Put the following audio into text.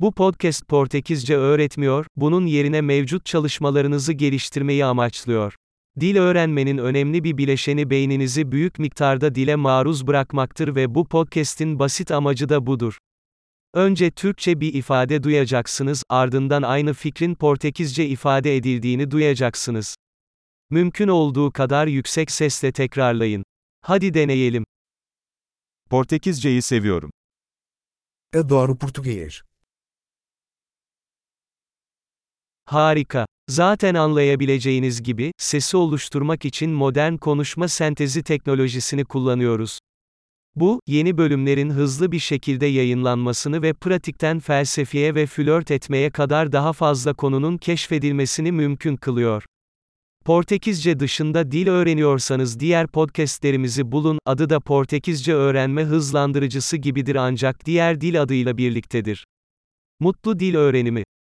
Bu podcast Portekizce öğretmiyor, bunun yerine mevcut çalışmalarınızı geliştirmeyi amaçlıyor. Dil öğrenmenin önemli bir bileşeni beyninizi büyük miktarda dile maruz bırakmaktır ve bu podcast'in basit amacı da budur. Önce Türkçe bir ifade duyacaksınız, ardından aynı fikrin Portekizce ifade edildiğini duyacaksınız. Mümkün olduğu kadar yüksek sesle tekrarlayın. Hadi deneyelim. Portekizceyi seviyorum. Adoro português. Harika. Zaten anlayabileceğiniz gibi, sesi oluşturmak için modern konuşma sentezi teknolojisini kullanıyoruz. Bu, yeni bölümlerin hızlı bir şekilde yayınlanmasını ve pratikten felsefeye ve flört etmeye kadar daha fazla konunun keşfedilmesini mümkün kılıyor. Portekizce dışında dil öğreniyorsanız diğer podcastlerimizi bulun, adı da Portekizce öğrenme hızlandırıcısı gibidir ancak diğer dil adıyla birliktedir. Mutlu dil öğrenimi